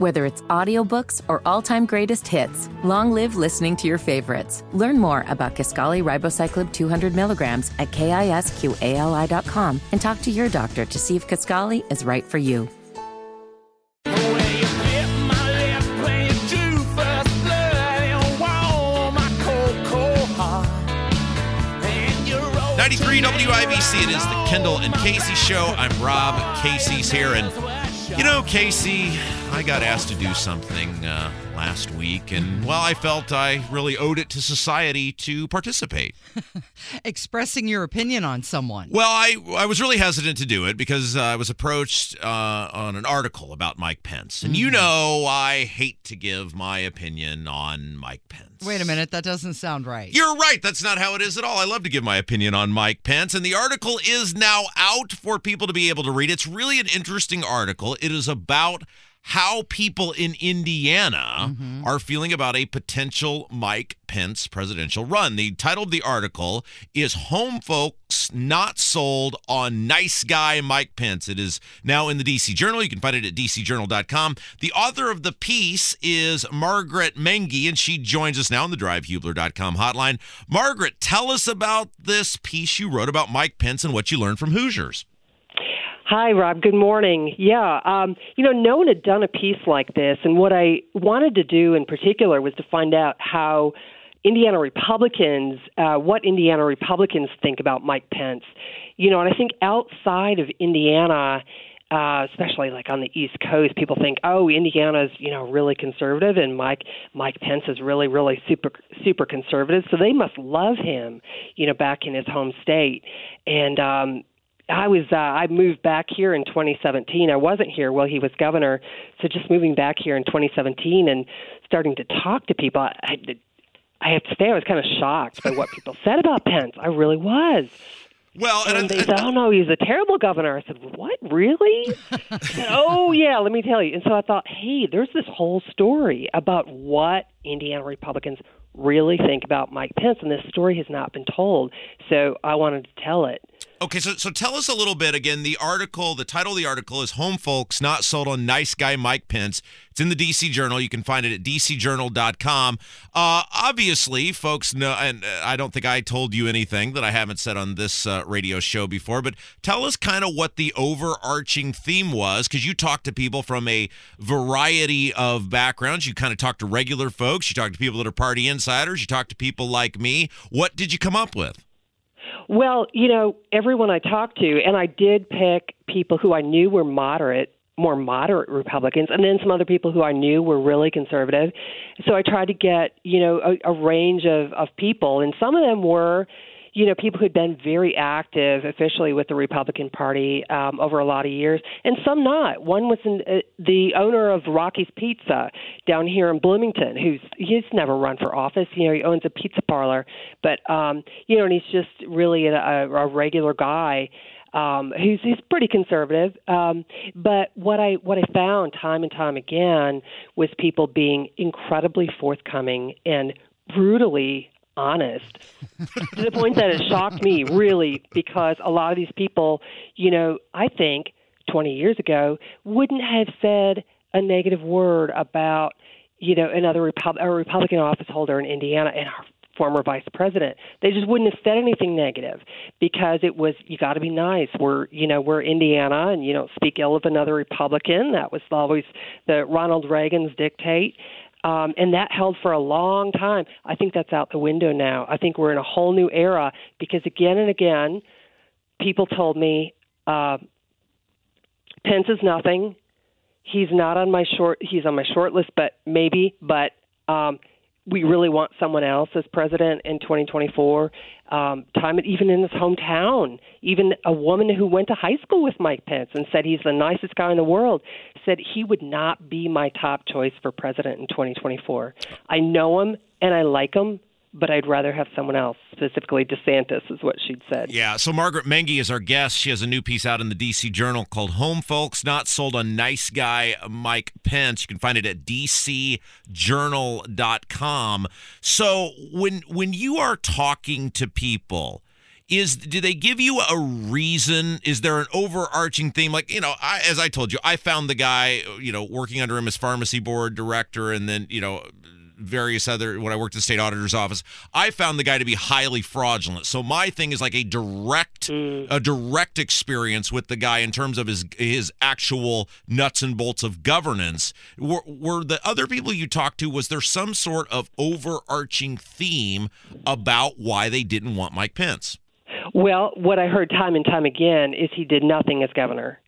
Whether it's audiobooks or all-time greatest hits, long live listening to your favorites. Learn more about Kisqali Ribociclib 200 milligrams at kisqali.com and talk to your doctor to see if Kisqali is right for you. 93 WIBC. It is the Kendall and Casey show. I'm Rob. Casey's here. And, you know, Casey, I got asked to do something uh, last week, and well, I felt I really owed it to society to participate. Expressing your opinion on someone. Well, I I was really hesitant to do it because uh, I was approached uh, on an article about Mike Pence, and mm-hmm. you know I hate to give my opinion on Mike Pence. Wait a minute, that doesn't sound right. You're right. That's not how it is at all. I love to give my opinion on Mike Pence, and the article is now out for people to be able to read. It's really an interesting article. It is about how people in Indiana mm-hmm. are feeling about a potential Mike Pence presidential run. The title of the article is Home Folks Not Sold on Nice Guy Mike Pence. It is now in the DC Journal. You can find it at dcjournal.com. The author of the piece is Margaret Menge, and she joins us now on the drivehubler.com hotline. Margaret, tell us about this piece you wrote about Mike Pence and what you learned from Hoosiers. Hi, Rob. Good morning. Yeah, um, you know, no one had done a piece like this, and what I wanted to do in particular was to find out how Indiana Republicans, uh, what Indiana Republicans think about Mike Pence. You know, and I think outside of Indiana, uh, especially like on the East Coast, people think, oh, Indiana's you know really conservative, and Mike Mike Pence is really really super super conservative, so they must love him, you know, back in his home state. And um, I was uh, I moved back here in 2017. I wasn't here while he was governor, so just moving back here in 2017 and starting to talk to people. I, I have to say I was kind of shocked by what people said about Pence. I really was. Well, and, and they said, "Oh no, he's a terrible governor." I said, "What, really?" said, "Oh yeah, let me tell you." And so I thought, "Hey, there's this whole story about what Indiana Republicans really think about Mike Pence, and this story has not been told. So I wanted to tell it." Okay, so so tell us a little bit again. The article, the title of the article is "Home Folks Not Sold on Nice Guy Mike Pence." It's in the DC Journal. You can find it at dcjournal.com. Uh, obviously, folks know, and uh, I don't think I told you anything that I haven't said on this uh, radio show before. But tell us kind of what the overarching theme was, because you talked to people from a variety of backgrounds. You kind of talked to regular folks. You talked to people that are party insiders. You talked to people like me. What did you come up with? Well, you know, everyone I talked to, and I did pick people who I knew were moderate, more moderate Republicans, and then some other people who I knew were really conservative. So I tried to get, you know, a, a range of, of people, and some of them were you know, people who'd been very active officially with the Republican Party um, over a lot of years, and some not. One was in, uh, the owner of Rocky's Pizza down here in Bloomington, who's he's never run for office. You know, he owns a pizza parlor, but um, you know, and he's just really a, a regular guy um, who's he's pretty conservative. Um, but what I what I found time and time again was people being incredibly forthcoming and brutally honest to the point that it shocked me really because a lot of these people, you know, I think 20 years ago wouldn't have said a negative word about, you know, another Repub- a Republican office holder in Indiana and our former vice president. They just wouldn't have said anything negative because it was you got to be nice. We're you know we're Indiana and you don't speak ill of another Republican. That was always the Ronald Reagan's dictate. Um, and that held for a long time. I think that's out the window now. I think we're in a whole new era because again and again, people told me uh, Pence is nothing. He's not on my short. He's on my short list, but maybe. But um, we really want someone else as president in 2024. Um, time even in his hometown, even a woman who went to high school with Mike Pence and said he's the nicest guy in the world said he would not be my top choice for president in 2024. I know him and I like him, but I'd rather have someone else, specifically DeSantis, is what she'd said. Yeah. So Margaret Menge is our guest. She has a new piece out in the DC Journal called Home Folks Not Sold on Nice Guy Mike Pence. You can find it at dcjournal.com. So when when you are talking to people, is do they give you a reason? Is there an overarching theme? Like you know, I, as I told you, I found the guy you know working under him as pharmacy board director, and then you know various other when I worked at the state auditor's office, I found the guy to be highly fraudulent. So my thing is like a direct mm. a direct experience with the guy in terms of his his actual nuts and bolts of governance. Were, were the other people you talked to was there some sort of overarching theme about why they didn't want Mike Pence? Well, what I heard time and time again is he did nothing as governor.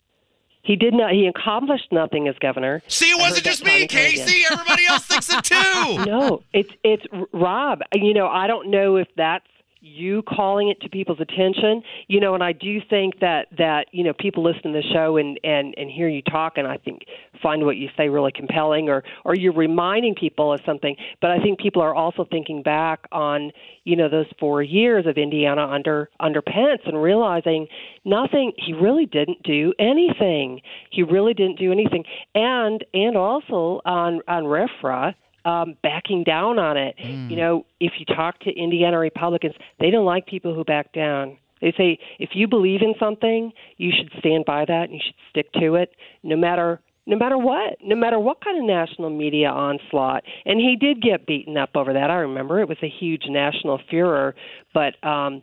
He did not. He accomplished nothing as governor. See, it wasn't just me, Casey. Everybody else thinks it too. No, it's it's Rob. You know, I don't know if that's you calling it to people's attention. You know and i do think that that you know people listen to the show and and and hear you talk and i think find what you say really compelling or or you're reminding people of something. But i think people are also thinking back on you know those four years of indiana under under pence and realizing nothing he really didn't do anything. He really didn't do anything. And and also on on RFRA um, backing down on it. Mm. You know, if you talk to Indiana Republicans, they don't like people who back down. They say if you believe in something, you should stand by that and you should stick to it, no matter no matter what, no matter what kind of national media onslaught. And he did get beaten up over that. I remember it was a huge national furor, but um,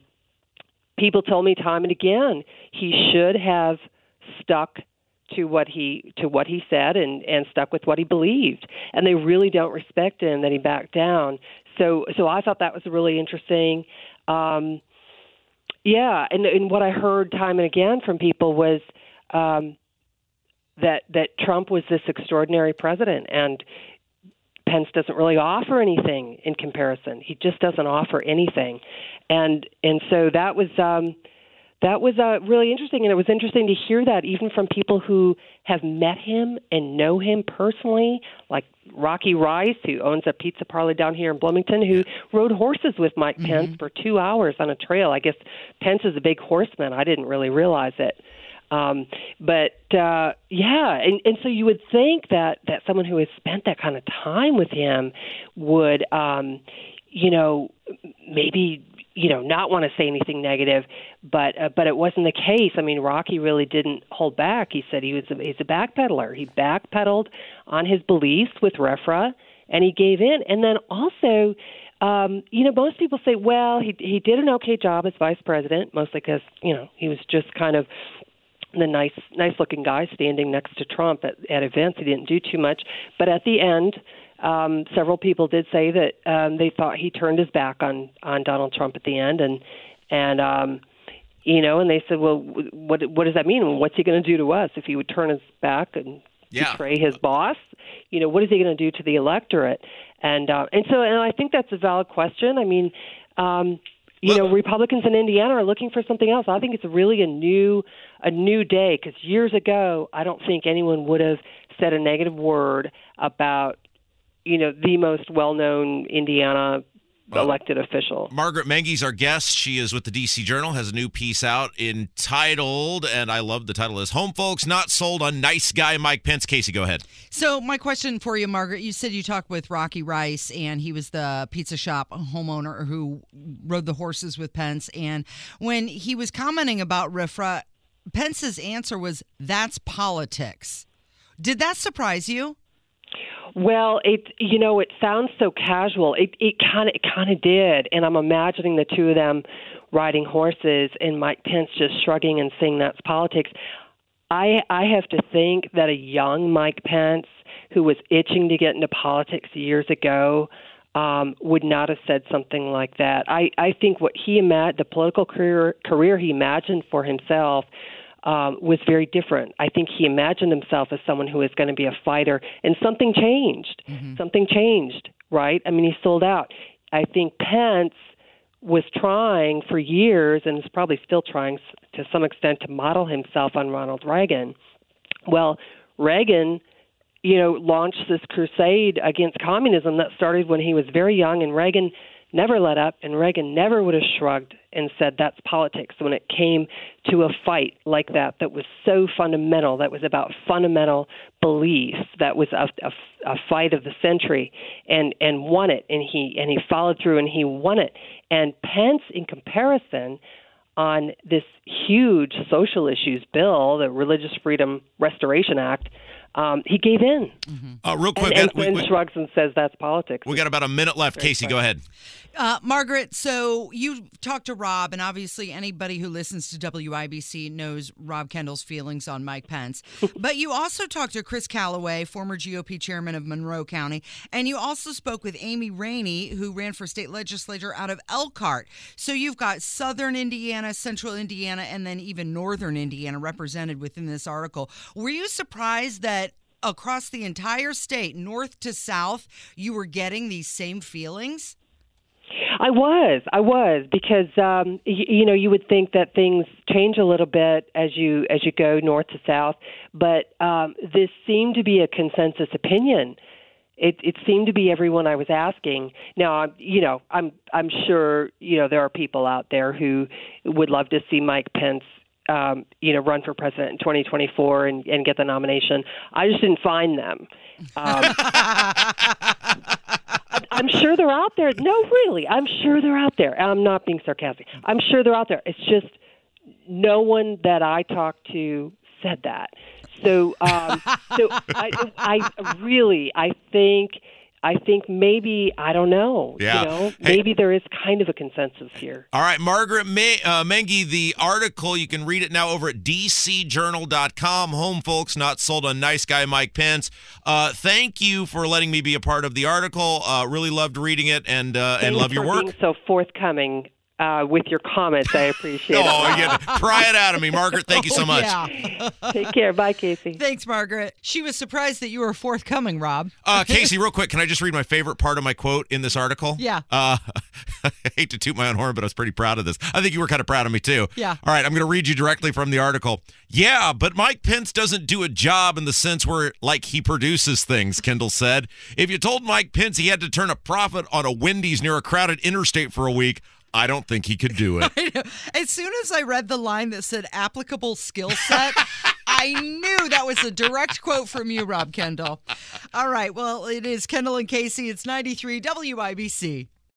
people told me time and again he should have stuck to what he to what he said and and stuck with what he believed. And they really don't respect him that he backed down. So so I thought that was really interesting. Um yeah. And and what I heard time and again from people was um that that Trump was this extraordinary president and Pence doesn't really offer anything in comparison. He just doesn't offer anything. And and so that was um that was uh, really interesting, and it was interesting to hear that even from people who have met him and know him personally, like Rocky Rice, who owns a pizza parlor down here in Bloomington, who rode horses with Mike mm-hmm. Pence for two hours on a trail. I guess Pence is a big horseman. I didn't really realize it. Um, but uh, yeah, and, and so you would think that that someone who has spent that kind of time with him would, um, you know, maybe you know not want to say anything negative but uh, but it wasn't the case. I mean rocky really didn't hold back. He said he was a, he's a backpedaler. He backpedaled on his beliefs with RFRA and he gave in. And then also um you know most people say well he he did an okay job as vice president mostly because you know he was just kind of the nice nice looking guy standing next to Trump at, at events. He didn't do too much, but at the end, um, several people did say that um, they thought he turned his back on on Donald Trump at the end, and and um, you know, and they said, well, what what does that mean? What's he going to do to us if he would turn his back and yeah. betray his boss? You know, what is he going to do to the electorate? And uh, and so, and I think that's a valid question. I mean. Um, you know, Republicans in Indiana are looking for something else. I think it's really a new, a new day because years ago, I don't think anyone would have said a negative word about you know, the most well-known Indiana well, elected official. Margaret Menge's our guest. She is with the DC Journal, has a new piece out entitled, and I love the title is Home Folks Not Sold on Nice Guy Mike Pence. Casey, go ahead. So my question for you, Margaret, you said you talked with Rocky Rice and he was the pizza shop homeowner who rode the horses with Pence. And when he was commenting about RFRA, Pence's answer was, that's politics. Did that surprise you? Well, it you know it sounds so casual. It it kind of it kind of did, and I'm imagining the two of them riding horses and Mike Pence just shrugging and saying that's politics. I I have to think that a young Mike Pence who was itching to get into politics years ago um, would not have said something like that. I I think what he imagined the political career career he imagined for himself um, was very different. I think he imagined himself as someone who was going to be a fighter, and something changed. Mm-hmm. Something changed, right? I mean, he sold out. I think Pence was trying for years, and is probably still trying to some extent to model himself on Ronald Reagan. Well, Reagan you know, launched this crusade against communism that started when he was very young, and Reagan never let up, and Reagan never would have shrugged and said that's politics when it came to a fight like that that was so fundamental, that was about fundamental beliefs, that was a, a, a fight of the century, and and won it, and he and he followed through and he won it. And Pence, in comparison, on this huge social issues bill, the Religious Freedom Restoration Act, um, he gave in Uh, real quick, and, and, we, and we- shrugs and says that's politics. we got about a minute left. Casey, go ahead. Uh, Margaret, so you talked to Rob, and obviously anybody who listens to WIBC knows Rob Kendall's feelings on Mike Pence. but you also talked to Chris Calloway, former GOP chairman of Monroe County, and you also spoke with Amy Rainey, who ran for state legislature out of Elkhart. So you've got southern Indiana, central Indiana, and then even northern Indiana represented within this article. Were you surprised that? Across the entire state, north to south, you were getting these same feelings? I was, I was, because um, y- you know you would think that things change a little bit as you as you go north to south, but um, this seemed to be a consensus opinion. It, it seemed to be everyone I was asking. Now, you know, I'm I'm sure you know there are people out there who would love to see Mike Pence, um, you know, run for president in 2024 and, and get the nomination. I just didn't find them. Um, I'm sure they're out there. No, really, I'm sure they're out there. I'm not being sarcastic. I'm sure they're out there. It's just no one that I talked to said that. So, um, so I, I really, I think, I think maybe I don't know. Yeah. You know, Hey- maybe there is kind of a consensus here. All right, Margaret May, uh, Menge, the article, you can read it now over at dcjournal.com. Home folks not sold on nice guy Mike Pence. Uh, thank you for letting me be a part of the article. Uh, really loved reading it and uh, and love your work. So forthcoming uh, with your comments, I appreciate Oh, it. you had pry it out of me, Margaret. Thank you so much. Yeah. Take care. Bye, Casey. Thanks, Margaret. She was surprised that you were forthcoming, Rob. Uh, Casey, real quick, can I just read my favorite part of my quote in this article? Yeah. Uh, I hate to toot my own horn, but I was pretty proud of this. I think you were kind of proud of me too. Yeah. All right, I'm going to read you directly from the article. Yeah, but Mike Pence doesn't do a job in the sense where, like, he produces things, Kendall said. If you told Mike Pence he had to turn a profit on a Wendy's near a crowded interstate for a week, I don't think he could do it. As soon as I read the line that said applicable skill set, I knew that was a direct quote from you, Rob Kendall. All right. Well, it is Kendall and Casey. It's 93 WIBC.